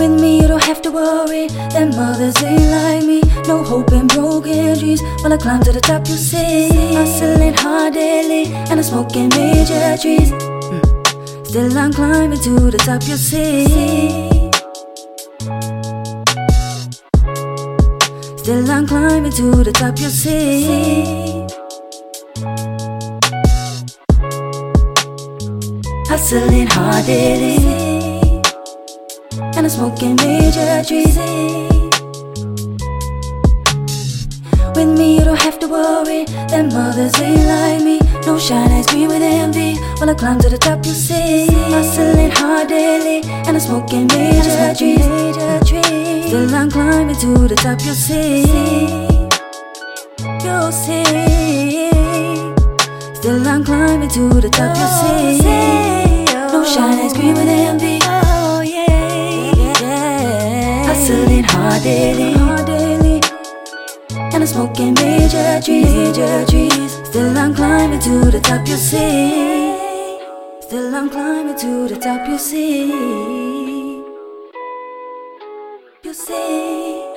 With me, you don't have to worry. Them mothers ain't like me. No hope in broken dreams. While I climb to the top, you see. Hustling hard daily, and I'm smoking major trees. Still, I'm climbing to the top, you see. Still, I'm climbing to the top, you see. Hustling hard daily, and I'm smoking major trees. With me, you don't have to worry. Them mothers ain't like me. No shine ice cream with envy. While I climb to the top, you see. Hustling hard daily, and I'm smoking major trees. Major. Still, I'm climbing to the top, you see. You see. Still, I'm climbing to the top, you see. No shine ice cream with envy. Daily, daily. And I'm smoking major trees, major trees. Still I'm climbing to the top, you see. Still I'm climbing to the top, you see. You see.